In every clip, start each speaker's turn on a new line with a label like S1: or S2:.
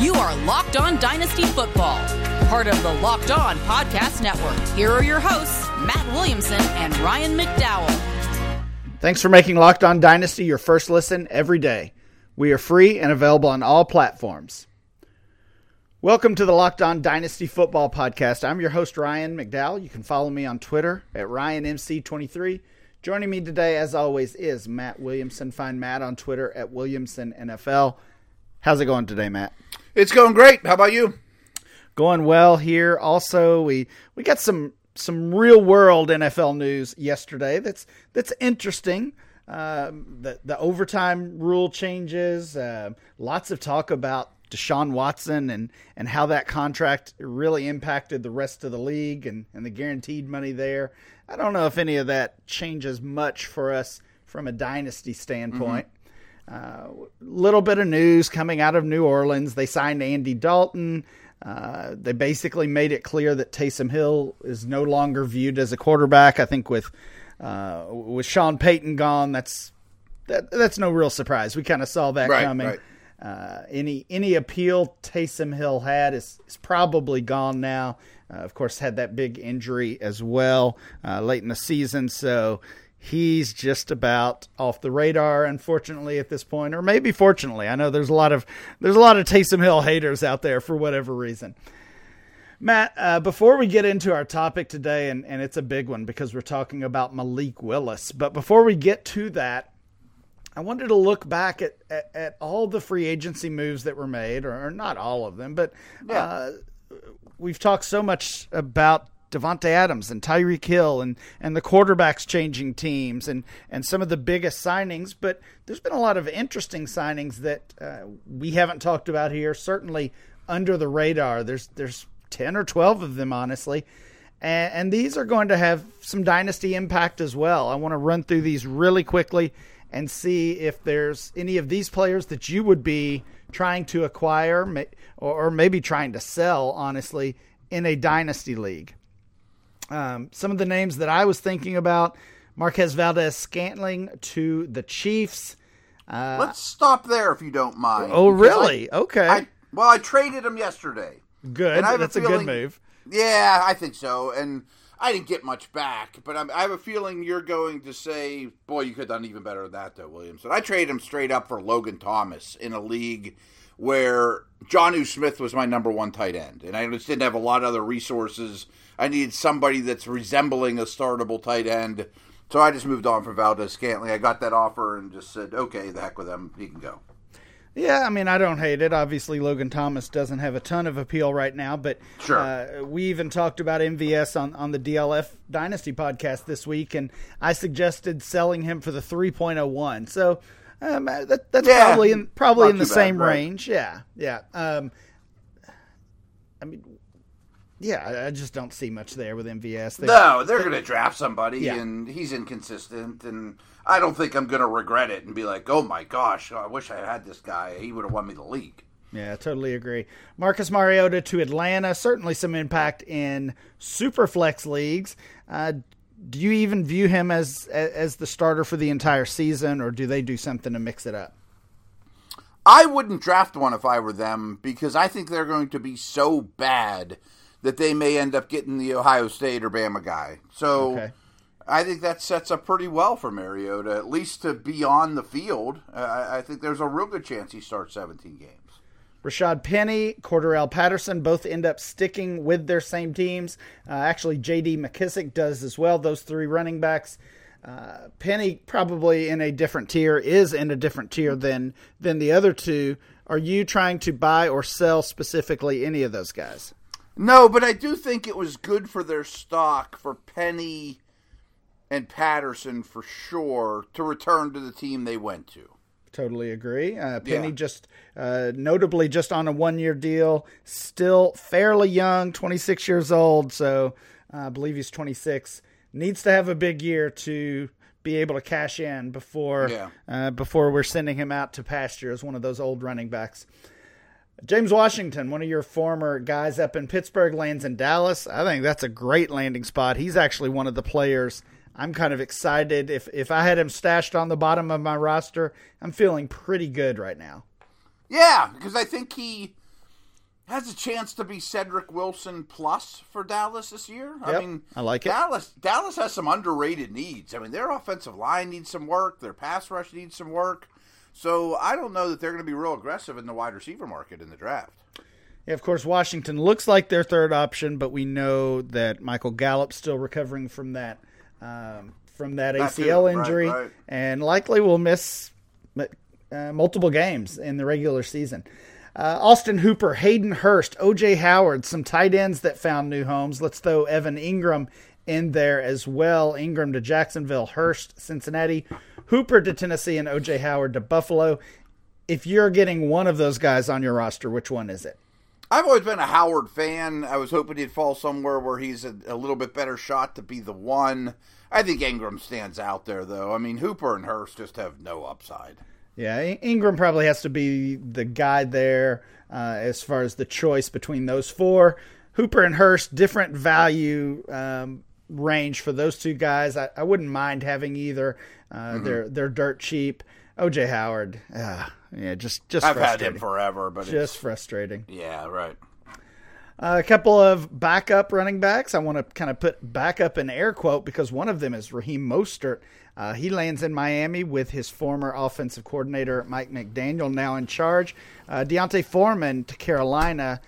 S1: You are Locked On Dynasty Football, part of the Locked On Podcast Network. Here are your hosts, Matt Williamson and Ryan McDowell.
S2: Thanks for making Locked On Dynasty your first listen every day. We are free and available on all platforms. Welcome to the Locked On Dynasty Football Podcast. I'm your host, Ryan McDowell. You can follow me on Twitter at RyanMC23. Joining me today, as always, is Matt Williamson. Find Matt on Twitter at WilliamsonNFL. How's it going today, Matt?
S3: It's going great. How about you?
S2: Going well here. Also, we we got some some real world NFL news yesterday. That's that's interesting. Uh, the the overtime rule changes. Uh, lots of talk about Deshaun Watson and and how that contract really impacted the rest of the league and and the guaranteed money there. I don't know if any of that changes much for us from a dynasty standpoint. Mm-hmm. Uh, little bit of news coming out of New Orleans. They signed Andy Dalton. Uh, they basically made it clear that Taysom Hill is no longer viewed as a quarterback. I think with uh, with Sean Payton gone, that's that, that's no real surprise. We kind of saw that
S3: right,
S2: coming.
S3: Right.
S2: Uh, any any appeal Taysom Hill had is, is probably gone now. Uh, of course, had that big injury as well uh, late in the season, so he's just about off the radar. Unfortunately, at this point, or maybe fortunately, I know there's a lot of there's a lot of Taysom Hill haters out there for whatever reason. Matt, uh, before we get into our topic today, and, and it's a big one because we're talking about Malik Willis, but before we get to that, I wanted to look back at, at, at, all the free agency moves that were made, or, or not all of them, but yeah. uh, we've talked so much about Davante Adams and Tyreek Hill and, and the quarterbacks changing teams and, and some of the biggest signings. But there's been a lot of interesting signings that uh, we haven't talked about here, certainly under the radar. There's, there's 10 or 12 of them, honestly. And, and these are going to have some dynasty impact as well. I want to run through these really quickly and see if there's any of these players that you would be trying to acquire or maybe trying to sell, honestly, in a dynasty league. Um, some of the names that I was thinking about Marquez Valdes-Scantling to the Chiefs.
S3: Uh, Let's stop there if you don't mind.
S2: Oh, really?
S3: I,
S2: okay.
S3: I, well, I traded him yesterday.
S2: Good. That's a, feeling, a good move.
S3: Yeah, I think so. And I didn't get much back, but I'm, i have a feeling you're going to say, "Boy, you could have done even better than that, though, Williamson." I traded him straight up for Logan Thomas in a league where Jonnu Smith was my number one tight end, and I just didn't have a lot of other resources. I needed somebody that's resembling a startable tight end, so I just moved on from Valdes-Scantling. I got that offer and just said, "Okay, the heck with him, he can go."
S2: Yeah, I mean, I don't hate it. Obviously, Logan Thomas doesn't have a ton of appeal right now, but
S3: sure.
S2: uh, we even talked about MVS on, on the DLF Dynasty podcast this week, and I suggested selling him for the 3.01. So um, uh, that, that's yeah, probably in probably in the same
S3: bad, right?
S2: range. Yeah, yeah. Um, I mean, yeah, I just don't see much there with MVS.
S3: They're, no, they're going to draft somebody, yeah. and he's inconsistent, and I don't think I'm going to regret it and be like, oh my gosh, I wish I had this guy. He would have won me the league.
S2: Yeah, I totally agree. Marcus Mariota to Atlanta, certainly some impact in super flex leagues. Uh, do you even view him as as the starter for the entire season, or do they do something to mix it up?
S3: I wouldn't draft one if I were them because I think they're going to be so bad that they may end up getting the Ohio State or Bama guy. So okay. I think that sets up pretty well for Mariota, at least to be on the field. Uh, I think there's a real good chance he starts 17 games.
S2: Rashad Penny, Cordarrelle Patterson both end up sticking with their same teams. Uh, actually, J.D. McKissic does as well. Those three running backs. Uh, Penny probably in a different tier is in a different tier than than the other two. Are you trying to buy or sell specifically any of those guys?
S3: No, but I do think it was good for their stock for Penny and Patterson for sure to return to the team they went to.
S2: Totally agree. Uh, Penny yeah. just uh, notably just on a one year deal, still fairly young, 26 years old. So uh, I believe he's 26. Needs to have a big year to be able to cash in before
S3: yeah.
S2: Uh, before we're sending him out to pasture as one of those old running backs. James Washington, one of your former guys up in Pittsburgh, lands in Dallas. I think that's a great landing spot. He's actually one of the players I'm kind of excited. If if I had him stashed on the bottom of my roster, I'm feeling pretty good right now.
S3: Yeah, because I think he has a chance to be Cedric Wilson plus for Dallas this year.
S2: Yep,
S3: I mean,
S2: I like it.
S3: Dallas Dallas has some underrated needs. I mean, their offensive line needs some work. Their pass rush needs some work. So I don't know that they're going to be real aggressive in the wide receiver market in the draft.
S2: Yeah, of course, Washington looks like their third option, but we know that Michael Gallup's still recovering from that um, from that
S3: That
S2: ACL
S3: right,
S2: injury,
S3: right.
S2: and likely will miss uh, multiple games in the regular season. Uh, Austin Hooper, Hayden Hurst, OJ Howard, some tight ends that found new homes. Let's throw Evan Engram in there as well. Engram to Jacksonville, Hurst, Cincinnati, Hooper to Tennessee, and OJ Howard to Buffalo. If you're getting one of those guys on your roster, which one is it?
S3: I've always been a Howard fan. I was hoping he'd fall somewhere where he's a, a little bit better shot to be the one. I think Engram stands out there, though. I mean, Hooper and Hurst just have no upside.
S2: Yeah, Engram probably has to be the guy there uh, as far as the choice between those four. Hooper and Hurst, different value um, range for those two guys. I, I wouldn't mind having either. Uh, They're they're dirt cheap. OJ Howard, uh, yeah, just just
S3: I've had him forever, but
S2: just frustrating.
S3: yeah, right.
S2: Uh, a couple of backup running backs. I want to kind of put backup in air quote because one of them is Raheem Mostert. Uh, he lands in Miami with his former offensive coordinator Mike McDaniel now in charge. Uh, D'Onta Foreman to Carolina,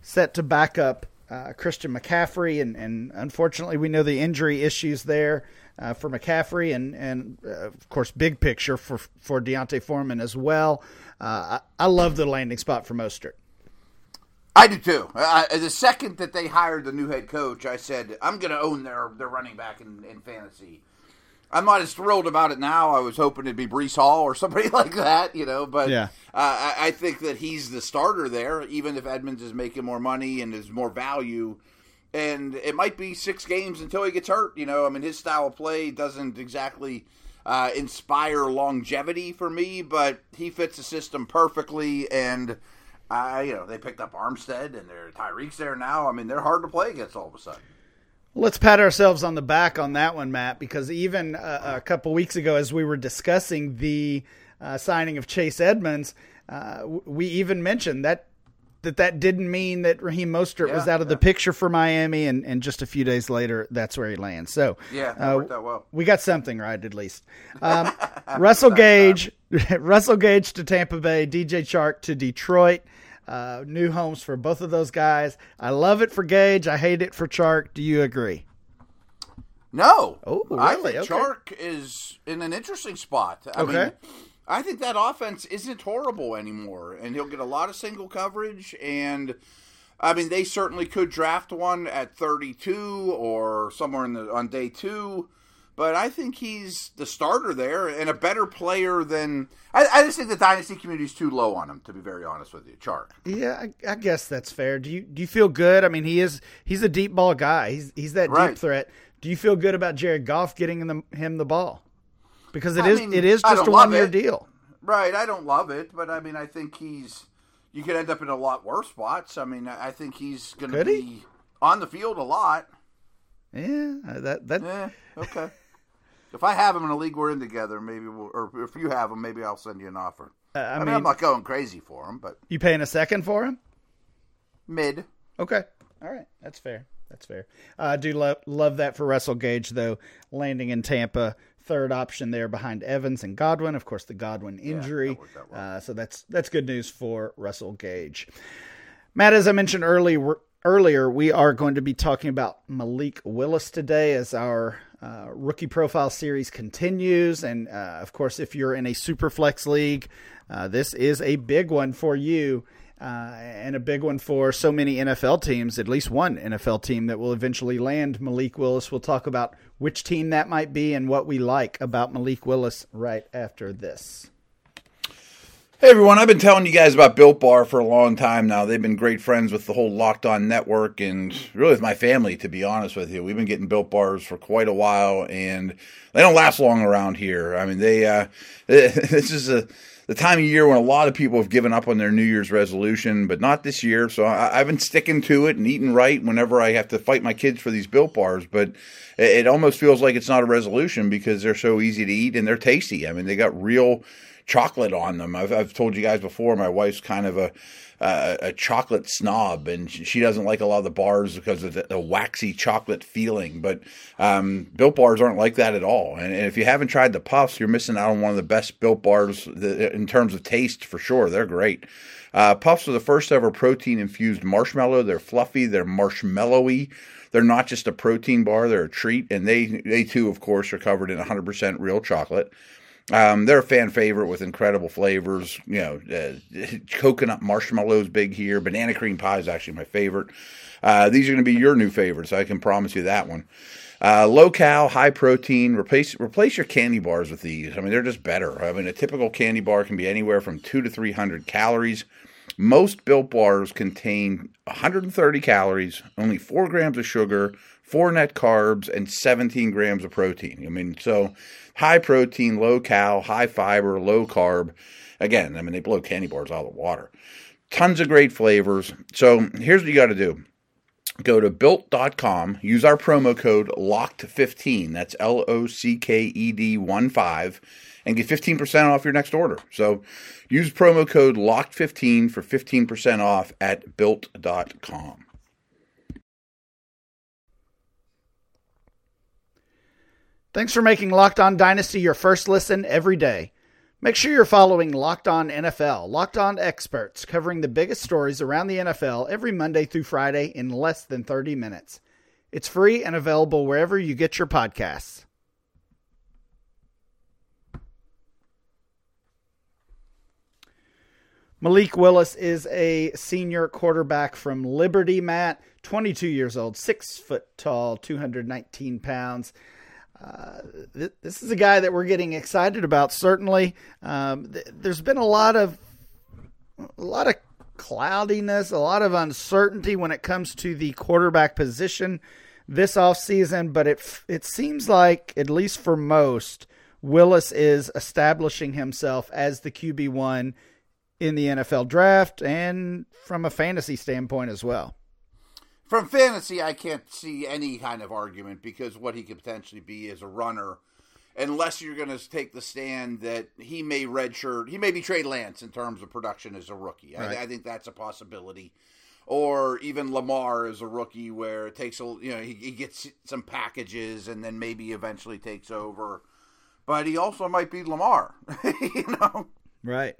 S2: set to back up uh, Christian McCaffrey, and, and unfortunately we know the injury issues there uh, for McCaffrey, and and uh, of course big picture for for D'Onta Foreman as well. Uh, I, I love the landing spot for Mostert.
S3: I do too. Uh, the second that they hired the new head coach, I said I'm going to own their their running back in, in fantasy. I'm not as thrilled about it now. I was hoping it'd be Breece Hall or somebody like that, you know. But
S2: Yeah.
S3: uh, I, I think that he's the starter there, even if Edmonds is making more money and is more value. And it might be six games until he gets hurt. You know, I mean, his style of play doesn't exactly uh, inspire longevity for me, but he fits the system perfectly. And uh, you know, they picked up Armstead and they're Tyreek's there now. I mean, they're hard to play against all of a sudden.
S2: Let's pat ourselves on the back on that one, Matt, because even uh, a couple weeks ago, as we were discussing the uh, signing of Chase Edmonds, uh, we even mentioned that that that didn't mean that Raheem Mostert was out of the picture for Miami, and, and just a few days later, that's where he lands. So
S3: Yeah, that
S2: uh,
S3: worked out well.
S2: we got something right at least. Um, Russell Gage, Russell Gage to Tampa Bay, DJ Chark to Detroit. Uh, new homes for both of those guys. I love it for Gage. I hate it for Chark. Do you agree?
S3: No.
S2: Oh,
S3: I
S2: really?
S3: think
S2: Okay.
S3: Chark is in an interesting spot. I
S2: Okay.
S3: mean, I think that offense isn't horrible anymore, and he'll get a lot of single coverage. And I mean, they certainly could draft one at 32 or somewhere in the on day two. But I think he's the starter there and a better player than. I, I just think the dynasty community is too low on him, to be very honest with you, Chark.
S2: Yeah, I, I guess that's fair. Do you do you feel good? I mean, he is he's a deep ball guy. He's he's that
S3: Right.
S2: deep threat. Do you feel good about Jared Goff getting the, him the ball? Because it
S3: I
S2: is
S3: mean,
S2: it is just a one year deal.
S3: Right, I don't love it, but I mean, I think he's. You could end up in a lot worse spots. I mean, I think he's going to be
S2: he?
S3: on the field a lot.
S2: Yeah, that that
S3: Eh, okay. If I have him in a league we're in together, maybe we'll, or if you have him, maybe I'll send you an offer.
S2: uh, I,
S3: I,
S2: mean,
S3: mean, I'm not going crazy for him, but
S2: you paying a second for him?
S3: mid.
S2: Okay. All right. That's fair. That's fair. Uh, I do love love that for Russell Gage though, landing in Tampa, third option there behind Evans and Godwin. Of course, the Godwin injury.
S3: worked out well.
S2: uh, so that's that's good news for Russell Gage. Matt, as I mentioned earlier, earlier we are going to be talking about Malik Willis today as our uh, rookie profile series continues, and uh, of course, if you're in a super flex league, uh, this is a big one for you. Uh, and a big one for so many NFL teams, at least one NFL team that will eventually land Malik Willis. We'll talk about which team that might be and what we like about Malik Willis right after this.
S3: Hey everyone, I've been telling you guys about Built Bar for a long time now. They've been great friends with the whole Locked On Network and really with my family, to be honest with you. We've been getting Built Bars for quite a while and they don't last long around here. I mean, they, uh, this is a, the time of year when a lot of people have given up on their New Year's resolution, but not this year. So I, I've been sticking to it and eating right whenever I have to fight my kids for these Built Bars. But it, it almost feels like it's not a resolution because they're so easy to eat and they're tasty. I mean, they got real chocolate on them. I've, I've told you guys before, my wife's kind of a a chocolate snob, and she doesn't like a lot of the bars because of the, the waxy chocolate feeling. But um, Built bars aren't like that at all. And, and, if you haven't tried the Puffs, you're missing out on one of the best Built bars in terms of taste for sure. They're great. Uh, Puffs are the first ever protein infused marshmallow. They're fluffy. They're marshmallowy. They're not just a protein bar; they're a treat, and they they too, of course, are covered in 100% real chocolate. Um, they're a fan favorite with incredible flavors. You know, uh, coconut marshmallows big here. Banana cream pie is actually my favorite. Uh, these are going to be your new favorites. I can promise you that one. Uh, low cal, high protein. Replace replace your candy bars with these. I mean, they're just better. I mean, a typical candy bar can be anywhere from two to three hundred calories. Most built bars contain 130 calories, only four grams of sugar, four net carbs, and 17 grams of protein. I mean, so high protein, low cal, high fiber, low carb. Again, I mean, they blow candy bars out of the water. Tons of great flavors. So here's what you got to do go to built.com, use our promo code LOCKED15. That's L O C K E D 1 5 and get 15% off your next order. So use promo code LOCKED15 for 15% off at built.com.
S2: Thanks for making Locked On Dynasty your first listen every day. Make sure you're following Locked On NFL, Locked On Experts, covering the biggest stories around the NFL every Monday through Friday in less than 30 minutes. It's free and available wherever you get your podcasts. Malik Willis is a senior quarterback from Liberty, Matt, 22 years old, six foot tall, 219 pounds. Uh, th- this is a guy that we're getting excited about. Certainly, um, th- there's been a lot of a lot of cloudiness, a lot of uncertainty when it comes to the quarterback position this offseason, but it f- it seems like at least for most, Willis is establishing himself as the QB one in the NFL draft and from a fantasy standpoint as well.
S3: From fantasy, I can't see any kind of argument because what he could potentially be is a runner, unless you're going to take the stand that he may redshirt, he may be Trey Lance in terms of production as a rookie. Right. I, I, think that's a possibility. Or even Lamar as a rookie, where it takes a you know he, he gets some packages and then maybe eventually takes over. But he also might be Lamar, you know.
S2: Right.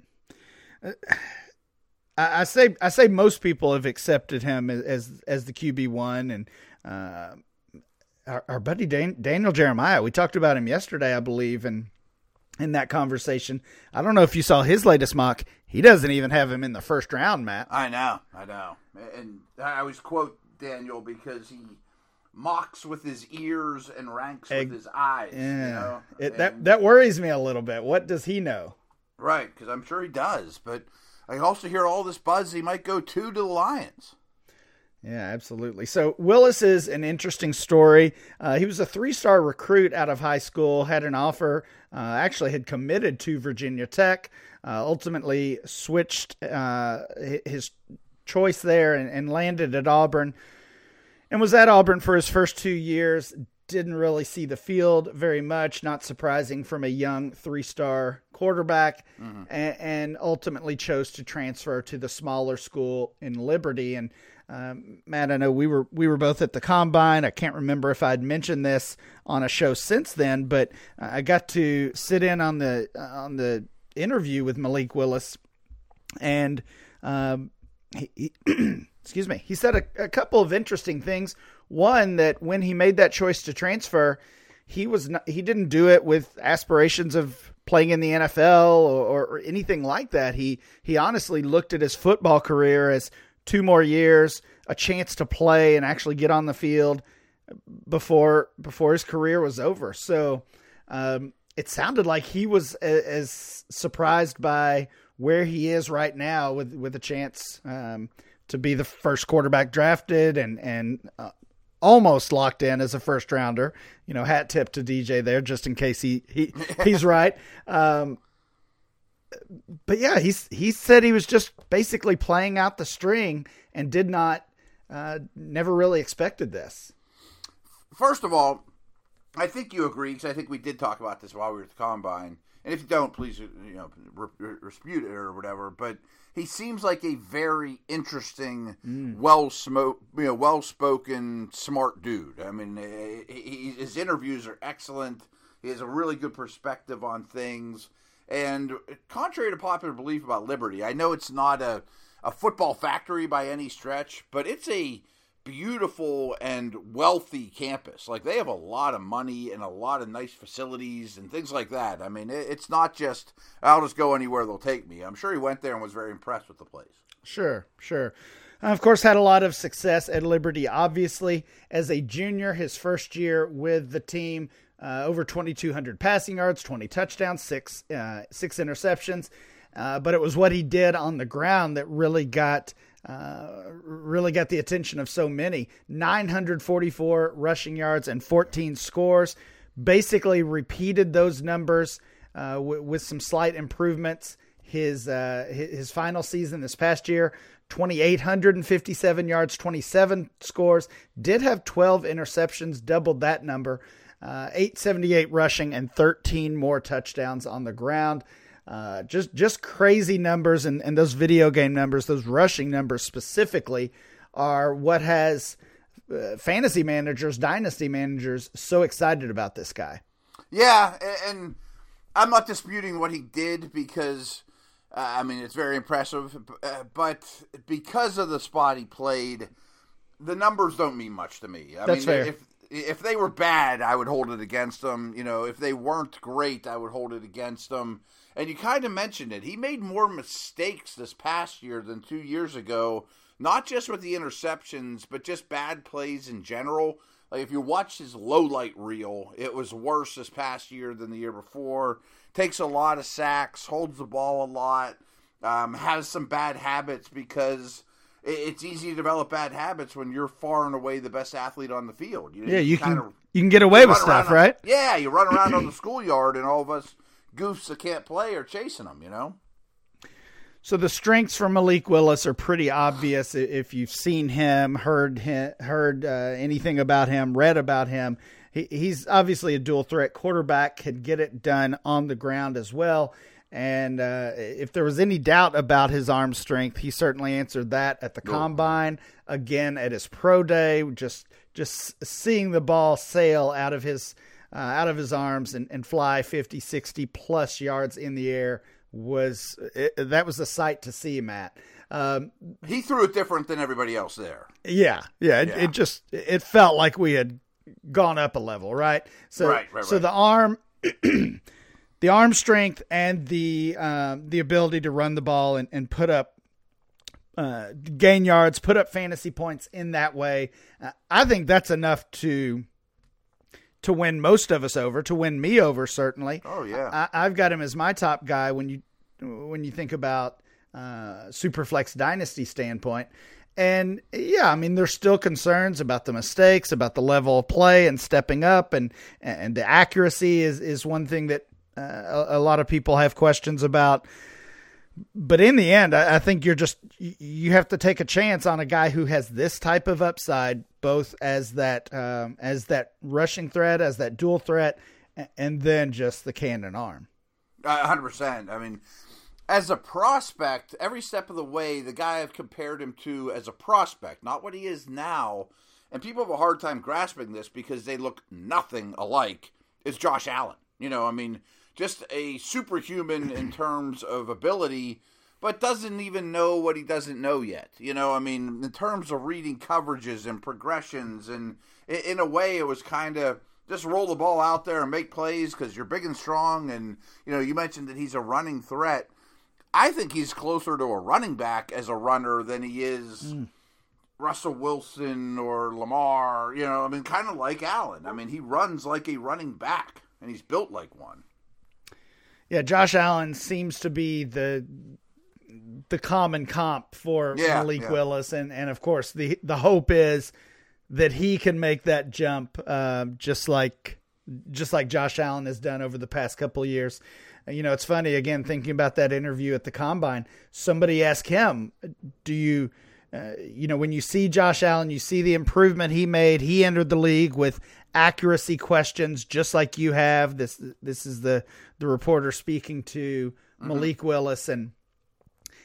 S2: I, say I say most people have accepted him as as the QB one, and uh, our, our, buddy Dan, Daniel Jeremiah. We talked about him yesterday, I believe, and in that conversation, I don't know if you saw his latest mock. He doesn't even have him in the first round, Matt.
S3: I know, I know, and I always quote Daniel because he mocks with his ears and ranks with his eyes. Yeah, you know?
S2: it, that that worries me a little bit. What does he know?
S3: Right, because I'm sure he does. But I also hear all this buzz he might go two to the Lions.
S2: Yeah, absolutely. So Willis is an interesting story. Uh, he was a three-star recruit out of high school, had an offer, uh, actually had committed to Virginia Tech, uh, ultimately switched uh, his choice there and, and landed at Auburn, and was at Auburn for his first two years didn't really see the field very much. Not surprising from a young three star quarterback, mm-hmm. and, and, ultimately chose to transfer to the smaller school in Liberty. And um, Matt, I know we were we were both at the combine. I can't remember if I'd mentioned this on a show since then, but I got to sit in on the on the interview with Malik Willis, and um, he, he excuse me, he said a, a couple of interesting things. One that when he made that choice to transfer, he was not, he didn't do it with aspirations of playing in the NFL or, or, anything like that. He he honestly looked at his football career as two more years, a chance to play and actually get on the field before before his career was over. So um, it sounded like he was a, as surprised by where he is right now with with a chance um, to be the first quarterback drafted and and uh, almost locked in as a first rounder. You know, hat tip to DJ there just in case he, he he's right. Um, but yeah, he's he said he was just basically playing out the string and did not uh, never really expected this.
S3: First of all, I think you agree because I think we did talk about this while we were at the combine. And if you don't, please you know dispute it or whatever. But he seems like a very interesting, mm. well smoke, you know, well spoken, smart dude. I mean, eh, he, his interviews are excellent. He has a really good perspective on things. And contrary to popular belief about Liberty, I know it's not a, a football factory by any stretch, but it's a beautiful and wealthy campus. Like they have a lot of money and a lot of nice facilities and things like that. I mean, it's not just I'll just go anywhere they'll take me. I'm sure he went there and was very impressed with the place.
S2: Sure, sure. Of course, had a lot of success at Liberty. Obviously, as a junior, his first year with the team, uh, over 2,200 passing yards, 20 touchdowns, six uh, six interceptions. Uh, but it was what he did on the ground that really got really got the attention of so many. 944 rushing yards and 14 scores. Basically repeated those numbers uh, w- with some slight improvements. His uh, his final season this past year, 2,857 yards, 27 scores. Did have 12 interceptions, doubled that number. Uh, 878 rushing and 13 more touchdowns on the ground. Uh, just just crazy numbers and, and those video game numbers, those rushing numbers specifically, are what has uh, fantasy managers, dynasty managers so excited about this guy.
S3: Yeah, and I'm not disputing what he did because uh, I mean it's very impressive, uh, but because of the spot he played, the numbers don't mean much to me. I
S2: That's
S3: mean,
S2: fair.
S3: if if they were bad, I would hold it against them. You know, if they weren't great, I would hold it against them. And you kind of mentioned it. He made more mistakes this past year than two years ago, not just with the interceptions, but just bad plays in general. Like if you watch his low light reel, it was worse this past year than the year before. Takes a lot of sacks, holds the ball a lot, um, has some bad habits because it's easy to develop bad habits when you're far and away the best athlete on the field.
S2: You, yeah, you, you can of, you can get away with stuff, right?
S3: yeah, you run around on the schoolyard, and all of us goofs that can't play are chasing them, you know?
S2: So the strengths for Malik Willis are pretty obvious if you've seen him, heard him, heard uh, anything about him, read about him. He, he's obviously a dual threat quarterback, could get it done on the ground as well. And uh, if there was any doubt about his arm strength, he certainly answered that at the combine. Again, at his pro day, just just seeing the ball sail out of his uh, out of his arms and, and fly 50, 60 plus yards in the air was it, that was a sight to see, Matt. Um,
S3: he threw it different than everybody else there.
S2: Yeah, yeah. It, yeah. it just it felt like we had gone up a level, right? So,
S3: right, right,
S2: so
S3: right.
S2: the arm, the arm strength, and the um, the ability to run the ball and, and put up uh, gain yards, put up fantasy points in that way. Uh, I think that's enough to to win most of us over, to win me over certainly.
S3: Oh yeah, I,
S2: have got him as my top guy when you when you think about uh, Superflex Dynasty standpoint. And yeah, I mean, there's still concerns about the mistakes, about the level of play and stepping up, and and the accuracy is is one thing that uh, a, a lot of people have questions about but in the end, I, think you're just you have to take a chance on a guy who has this type of upside, both as that um, as that rushing threat, as that dual threat, and then just the cannon arm.
S3: hundred percent. I mean, as a prospect, every step of the way, the guy I've compared him to as a prospect, not what he is now, and people have a hard time grasping this because they look nothing alike. Is Josh Allen? You know, I mean just a superhuman in terms of ability, but doesn't even know what he doesn't know yet. You know, I mean, in terms of reading coverages and progressions, and in a way, it was kind of just roll the ball out there and make plays because you're big and strong. And, you know, you mentioned that he's a running threat. I think he's closer to a running back as a runner than he is. Mm. Russell Wilson or Lamar, you know, I mean, kind of like Allen. I mean, he runs like a running back, and he's built like one.
S2: Yeah, Josh Allen seems to be the the common comp for
S3: yeah,
S2: Malik
S3: yeah.
S2: Willis, and and of course the the hope is that he can make that jump, uh, just like just like Josh Allen has done over the past couple of years. You know, it's funny again thinking about that interview at the combine. Somebody asked him, "Do you?" Uh, you know, when you see Josh Allen, you see the improvement he made. He entered the league with accuracy questions, just like you have. This this is the the reporter speaking to mm-hmm. Malik Willis, and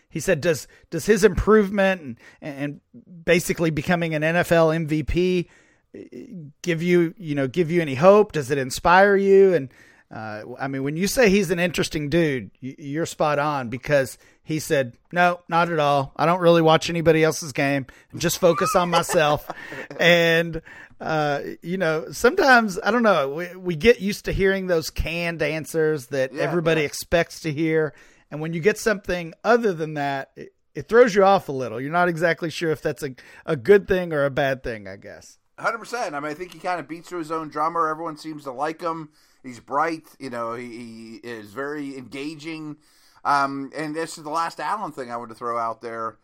S2: he said, "Does does his improvement and and basically becoming an NFL MVP eh, give you you know give you any hope? Does it inspire you?" And uh, I mean, when you say he's an interesting dude, you're spot on because he said, "No, not at all. I don't really watch anybody else's game. Just focus on myself." and uh, you know, sometimes I don't know. We, we get used to hearing those canned answers that
S3: Yeah,
S2: everybody
S3: yeah.
S2: expects to hear, and when you get something other than that, it, it throws you off a little. You're not exactly sure if that's a a good thing or a bad thing. I guess.
S3: Hundred percent. I mean, I think he kind of beats to his own drummer. Everyone seems to like him. He's bright. You know, he, he is very engaging. Um, and this is the last Allen thing I want to throw out there.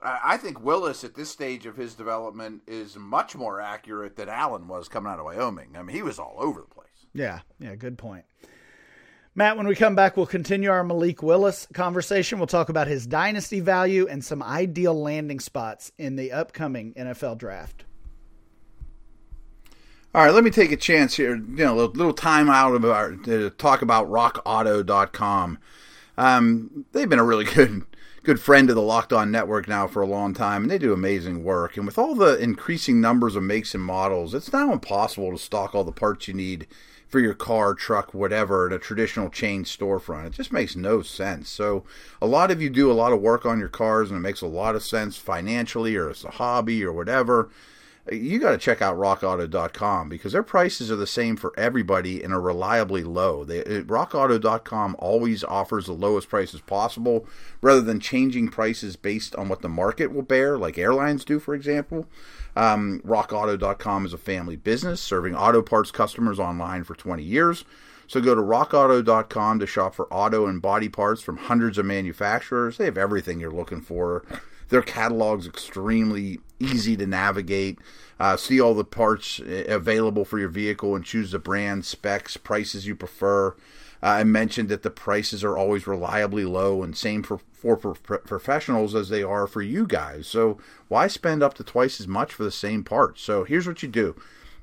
S3: I I think Willis at this stage of his development is much more accurate than Allen was coming out of Wyoming. I mean, he was all over the place.
S2: Yeah, yeah, good point. Matt, when we come back, we'll continue our Malik Willis conversation. We'll talk about his dynasty value and some ideal landing spots in the upcoming NFL draft.
S3: All right, let me take a chance here. You know, a little, time out of our to talk about RockAuto.com. Um, they've been a really good good friend of the Locked On Network now for a long time, and they do amazing work. And with all the increasing numbers of makes and models, it's now impossible to stock all the parts you need for your car, truck, whatever, at a traditional chain storefront. It just makes no sense. So, a lot of you do a lot of work on your cars, and it makes a lot of sense financially, or it's a hobby, or whatever you got to check out rockauto.com because their prices are the same for everybody and are reliably low. They, rockauto.com always offers the lowest prices possible rather than changing prices based on what the market will bear, like airlines do, for example. Um, rockauto.com is a family business serving auto parts customers online for 20 years. So go to rockauto.com to shop for auto and body parts from hundreds of manufacturers. They have everything you're looking for. Their catalog's extremely easy to navigate. Uh, see all the parts available for your vehicle and choose the brand, specs, prices you prefer. Uh, I mentioned that the prices are always reliably low, and same for for pro- professionals as they are for you guys. So why spend up to twice as much for the same parts? So here's what you do: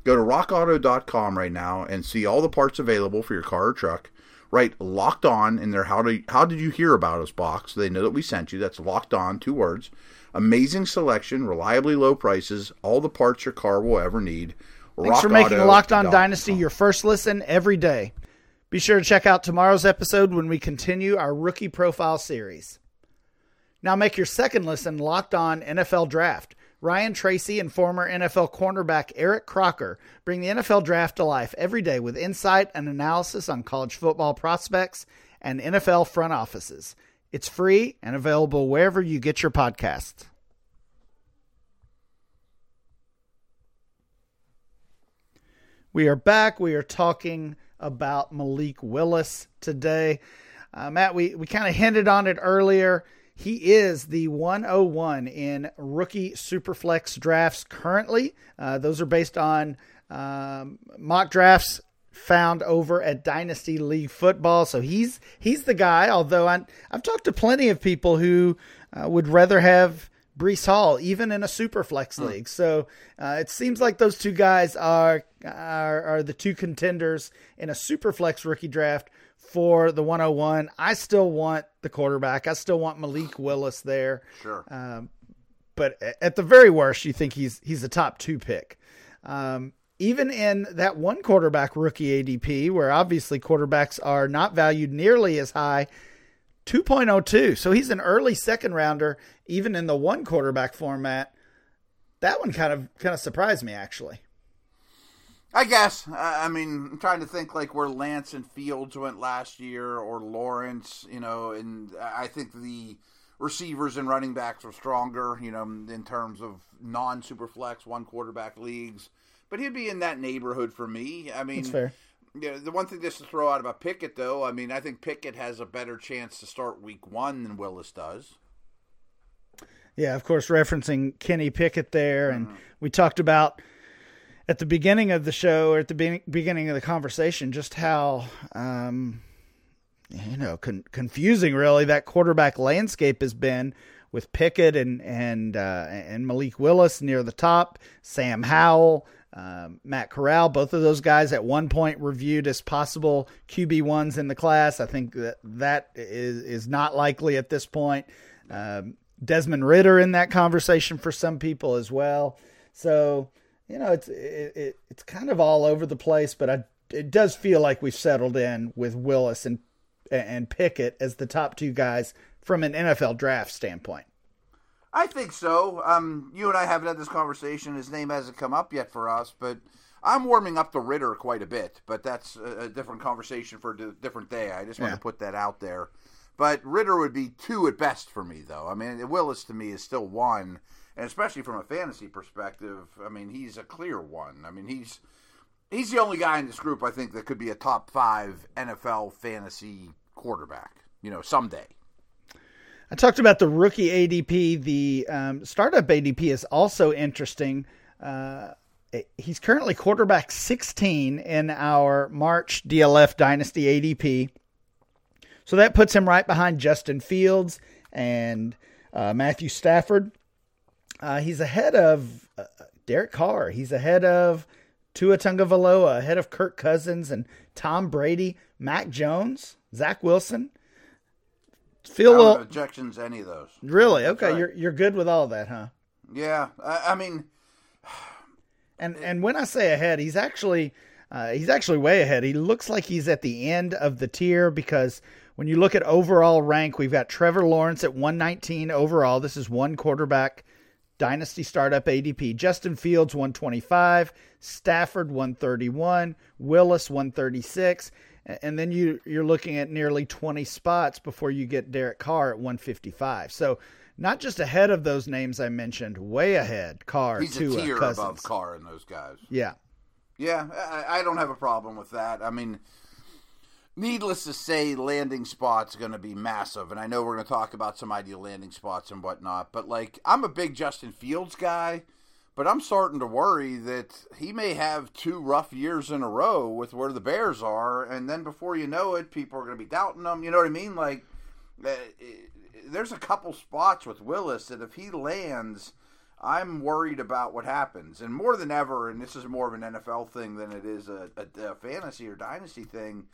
S3: go to RockAuto.com right now and see all the parts available for your car or truck. Write "locked on" in their "how do how did you hear about us" box. So they know that we sent you. That's "locked on," two words. Amazing selection, reliably low prices, all the parts your car will ever need.
S2: Thanks for making Locked On Dynasty your first listen every day. Be sure to check out tomorrow's episode when we continue our rookie profile series. Now make your second listen Locked On NFL Draft. Ryan Tracy and former NFL cornerback Eric Crocker bring the NFL draft to life every day with insight and analysis on college football prospects and NFL front offices. It's free and available wherever you get your podcasts. We are back. We are talking about Malik Willis today. Uh, Matt, we, we kind of hinted on it earlier. He is the 101 in rookie superflex drafts currently. Uh, those are based on um, mock drafts found over at Dynasty League Football. So he's he's the guy. Although I, I've talked to plenty of people who uh, would rather have Breece Hall, even in a super flex league. So uh, it seems like those two guys are, are are the two contenders in a super flex rookie draft for the 101. I still want the quarterback. I still want Malik Willis there.
S3: Sure.
S2: Um, but at the very worst, you think he's he's a top two pick. Um, even in that one quarterback rookie ADP, where obviously quarterbacks are not valued nearly as high, 2.02. So he's an early second rounder, even in the one quarterback format. That one kind of kind of surprised me actually.
S3: I guess. I mean, I'm trying to think like where Lance and Fields went last year, or Lawrence. You know, and I think the receivers and running backs were stronger. You know, in terms of non super flex one quarterback leagues. But he'd be in that neighborhood for me. I mean,
S2: That's fair.
S3: Yeah, the one thing just to throw out about Pickett, though, I mean, I think Pickett has a better chance to start Week One than Willis does.
S2: Yeah, of course, referencing Kenny Pickett there, and we talked about at the beginning of the show or at the be- beginning of the conversation just how um, you know con- confusing really that quarterback landscape has been with Pickett and and uh, and Malik Willis near the top, Sam Howell um, Matt Corral. Both of those guys at one point reviewed as possible QB ones in the class. I think that that is is not likely at this point. Um, Desmond Ridder in that conversation for some people as well. So you know it's it, it, it's kind of all over the place, but I, it does feel like we've settled in with Willis and and Pickett as the top two guys from an NFL draft standpoint.
S3: I think so. Um, you and I haven't had this conversation. His name hasn't come up yet for us, but I'm warming up the Ridder quite a bit. But that's a, a different conversation for a different day. I just want yeah. to put that out there. But Ridder would be two at best for me, though. I mean, Willis to me is still one, and especially from a fantasy perspective, I mean, he's a clear one. I mean, he's he's the only guy in this group I think that could be a top five NFL fantasy quarterback. You know, someday.
S2: I talked about the rookie ADP. The um, startup ADP is also interesting. Uh, he's currently quarterback 16 in our March DLF Dynasty ADP. So that puts him right behind Justin Fields and uh, Matthew Stafford. Uh, he's ahead of uh, Derek Carr. He's ahead of Tua Tagovailoa, ahead of Kirk Cousins and Tom Brady, Mac Jones, Zach Wilson.
S3: Feel little objections any of those.
S2: Really? Okay, right. you're you're good with all that, huh?
S3: Yeah, I, I mean,
S2: and and when I say ahead, he's actually uh, he's actually way ahead. He looks like he's at the end of the tier because when you look at overall rank, we've got Trevor Lawrence at 119 overall. This is one quarterback dynasty startup ADP. Justin Fields 125, Stafford 131, Willis 136, and then you you're looking at nearly 20 spots before you get Derek Carr at 155. So not just ahead of those names I mentioned, way ahead. Carr,
S3: he's
S2: Tua,
S3: a tier
S2: Cousins.
S3: above Carr and those guys.
S2: Yeah,
S3: yeah, I, I don't have a problem with that. I mean, needless to say, landing spots going to be massive, and I know we're going to talk about some ideal landing spots and whatnot. But like, I'm a big Justin Fields guy. But I'm starting to worry that he may have two rough years in a row with where the Bears are, and then before you know it, people are going to be doubting him. You know what I mean? Like, uh, there's a couple spots with Willis that if he lands, I'm worried about what happens. And more than ever, and this is more of an NFL thing than it is a, a, a fantasy or dynasty thing.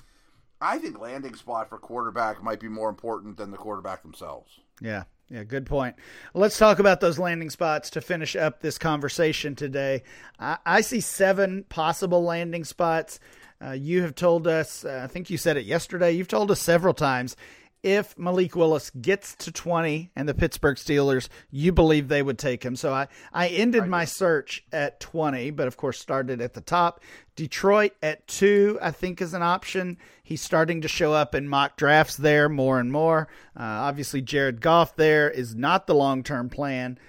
S3: I think landing spot for quarterback might be more important than the quarterback themselves.
S2: Yeah, yeah, good point. Let's talk about those landing spots to finish up this conversation today. I, I see seven possible landing spots. Uh, you have told us, uh, I think you said it yesterday, you've told us several times if Malik Willis gets to 20 and the Pittsburgh Steelers, you believe they would take him. So I, I ended my search at 20, but of course started at the top. Detroit at two, I think, is an option. He's starting to show up in mock drafts there more and more. Uh, obviously, Jared Goff there is not the long term plan.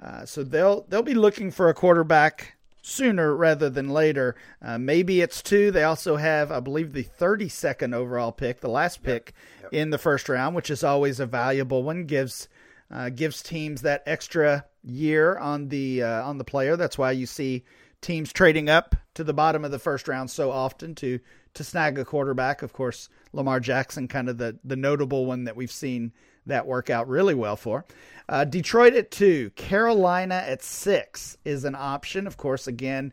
S2: Uh, so they'll they'll be looking for a quarterback sooner rather than later. Uh, maybe it's two. They also have, I believe, the 32nd overall pick, the last pick yep, yep. in the first round, which is always a valuable one. gives uh, gives teams that extra year on the uh, on the player. That's why you see teams trading up to the bottom of the first round so often to to snag a quarterback. Of course, Lamar Jackson, kind of the the notable one that we've seen that work out really well for. Uh, Detroit at two, Carolina at six is an option. Of course, again,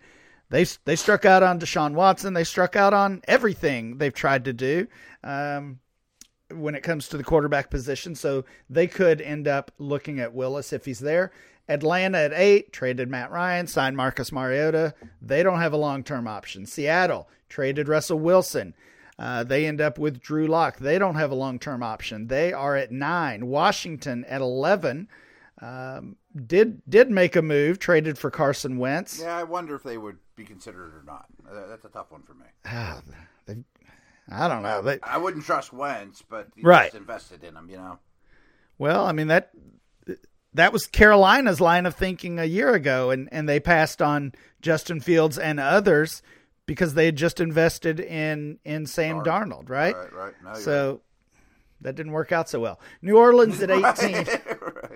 S2: they they struck out on Deshaun Watson. They struck out on everything they've tried to do um, when it comes to the quarterback position. So they could end up looking at Willis if he's there. Atlanta at eight traded Matt Ryan, signed Marcus Mariota. They don't have a long term option. Seattle traded Russell Wilson. Uh, they end up with Drew Lock. They don't have a long term option. They are at nine. Washington at 11. Um, did did make a move, traded for Carson Wentz.
S3: Yeah, I wonder if they would be considered or not. Uh, that's a tough one for me.
S2: Ah, I don't know. They,
S3: I wouldn't trust Wentz, but
S2: right.
S3: invested in him, you know.
S2: Well, I mean that that was Carolina's line of thinking a year ago, and, and they passed on Justin Fields and others because they had just invested in in Sam Darnold, Darnold right?
S3: Right, right.
S2: so right. that didn't work out so well. New Orleans at 18.
S3: right.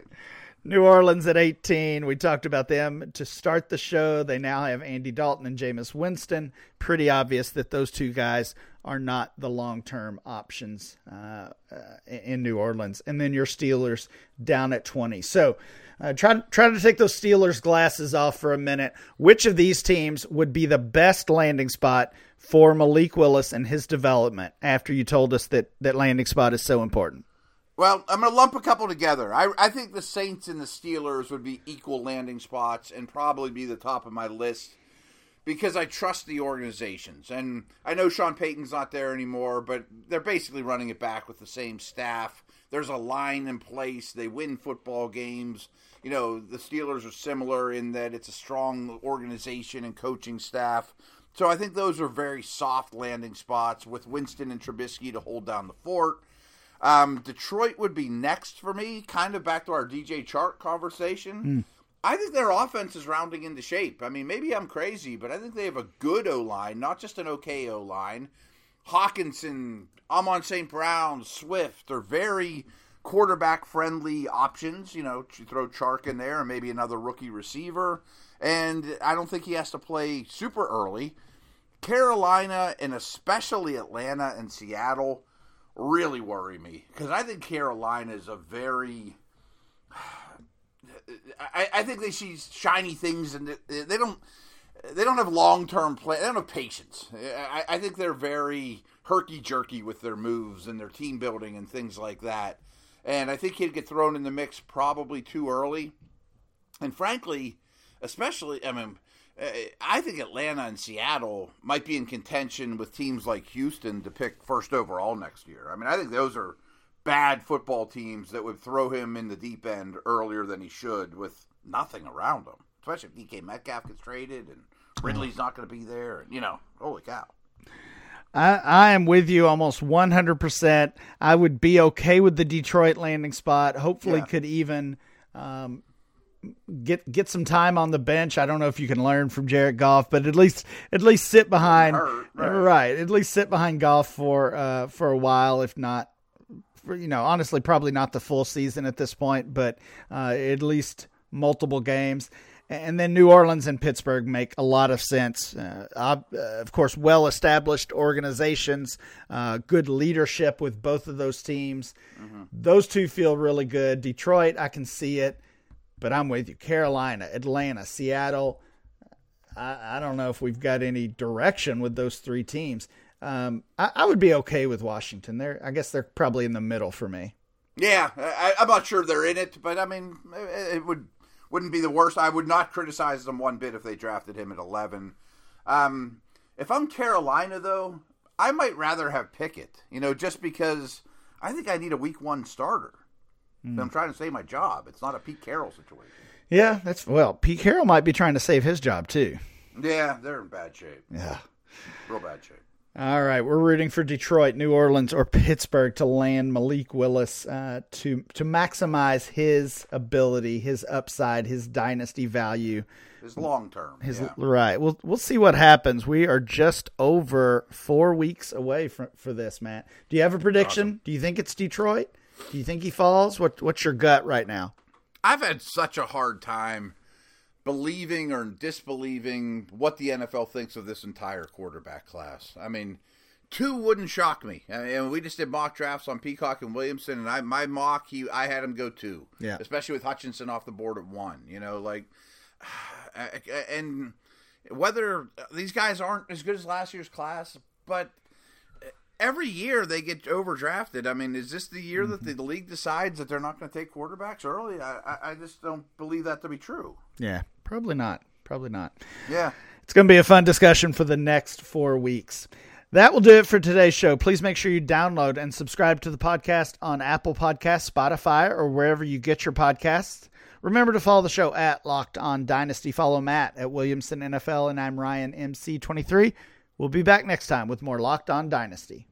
S2: New Orleans at 18. We talked about them to start the show. They now have Andy Dalton and Jameis Winston. Pretty obvious that those two guys are not the long term options uh, uh, in New Orleans. And then your Steelers down at 20. So uh, try, try to take those Steelers glasses off for a minute. Which of these teams would be the best landing spot for Malik Willis and his development after you told us that, that landing spot is so important?
S3: Well, I'm going to lump a couple together. I, I think the Saints and the Steelers would be equal landing spots and probably be the top of my list because I trust the organizations. And I know Sean Payton's not there anymore, but they're basically running it back with the same staff. There's a line in place. They win football games. You know, the Steelers are similar in that it's a strong organization and coaching staff. So I think those are very soft landing spots with Winston and Trubisky to hold down the fort. Um, Detroit would be next for me, kind of back to our DJ Chark conversation. Mm. I think their offense is rounding into shape. I mean, maybe I'm crazy, but I think they have a good O line, not just an okay O line. Hockenson, Amon St. Brown, Swift are very quarterback friendly options. You know, you throw Chark in there and maybe another rookie receiver. And I don't think he has to play super early. Carolina and especially Atlanta and Seattle really worry me because I think Carolina is a very. I, I think they see shiny things and they don't. They don't have long term play. They don't have patience. I, I think they're very herky jerky with their moves and their team building and things like that. And I think he'd get thrown in the mix probably too early. And frankly, especially, I mean, I think Atlanta and Seattle might be in contention with teams like Houston to pick first overall next year. I mean, I think those are bad football teams that would throw him in the deep end earlier than he should with nothing around him. Especially if DK Metcalf gets traded and Ridley's not going to be there. And, you know, holy cow.
S2: I, I am with you almost 100%. I would be okay with the Detroit landing spot. Hopefully, yeah. could even um, get get some time on the bench. I don't know if you can learn from Jared Goff, but at least at least sit behind hurt, right. right. At least sit behind Goff for uh, for a while, if not for, you know, honestly probably not the full season at this point, but uh, at least multiple games. And then New Orleans and Pittsburgh make a lot of sense. Uh, uh, of course, well established organizations, uh, good leadership with both of those teams. Mm-hmm. Those two feel really good. Detroit, I can see it but I'm with you. Carolina, Atlanta, Seattle. I, I don't know if we've got any direction with those three teams. Um, I, I, would be okay with Washington. They're, I guess they're probably in the middle for me.
S3: Yeah, I, am not sure they're in it, but I mean, it would wouldn't be the worst. I would not criticize them one bit if they drafted him at 11. Um, if I'm Carolina, though, I might rather have Pickett. You know, just because I think I need a Week One starter. Mm. I'm trying to save my job. It's not a Pete Carroll situation.
S2: Yeah, that's well. Pete Carroll might be trying to save his job too.
S3: Yeah, they're in bad shape.
S2: Yeah,
S3: real bad shape.
S2: All right, we're rooting for Detroit, New Orleans, or Pittsburgh to land Malik Willis uh, to to maximize his ability, his upside, his dynasty value,
S3: his long term.
S2: His
S3: yeah.
S2: right. We'll we'll see what happens. We are just over four weeks away from for this, Matt. Do you have a prediction? Awesome. Do you think it's Detroit? Do you think he falls? What What's your gut right now?
S3: I've had such a hard time believing or disbelieving what the NFL thinks of this entire quarterback class. I mean, two wouldn't shock me. I mean, we just did mock drafts on Peacock and Williamson, and I my mock he I had him go two.
S2: Yeah,
S3: especially with Hutchinson off the board at one. You know, like and whether these guys aren't as good as last year's class, but every year they get overdrafted. I mean, is this the year mm-hmm. that the league decides that they're not going to take quarterbacks early? I, I just don't believe that to be true.
S2: Yeah, probably not. Probably not.
S3: Yeah.
S2: It's going to be a fun discussion for the next four weeks. That will do it for today's show. Please make sure you download and subscribe to the podcast on Apple Podcasts, Spotify, or wherever you get your podcasts. Remember to follow the show at Locked On Dynasty. Follow Matt at Williamson NFL, and I'm Ryan MC23. We'll be back next time with more Locked On Dynasty.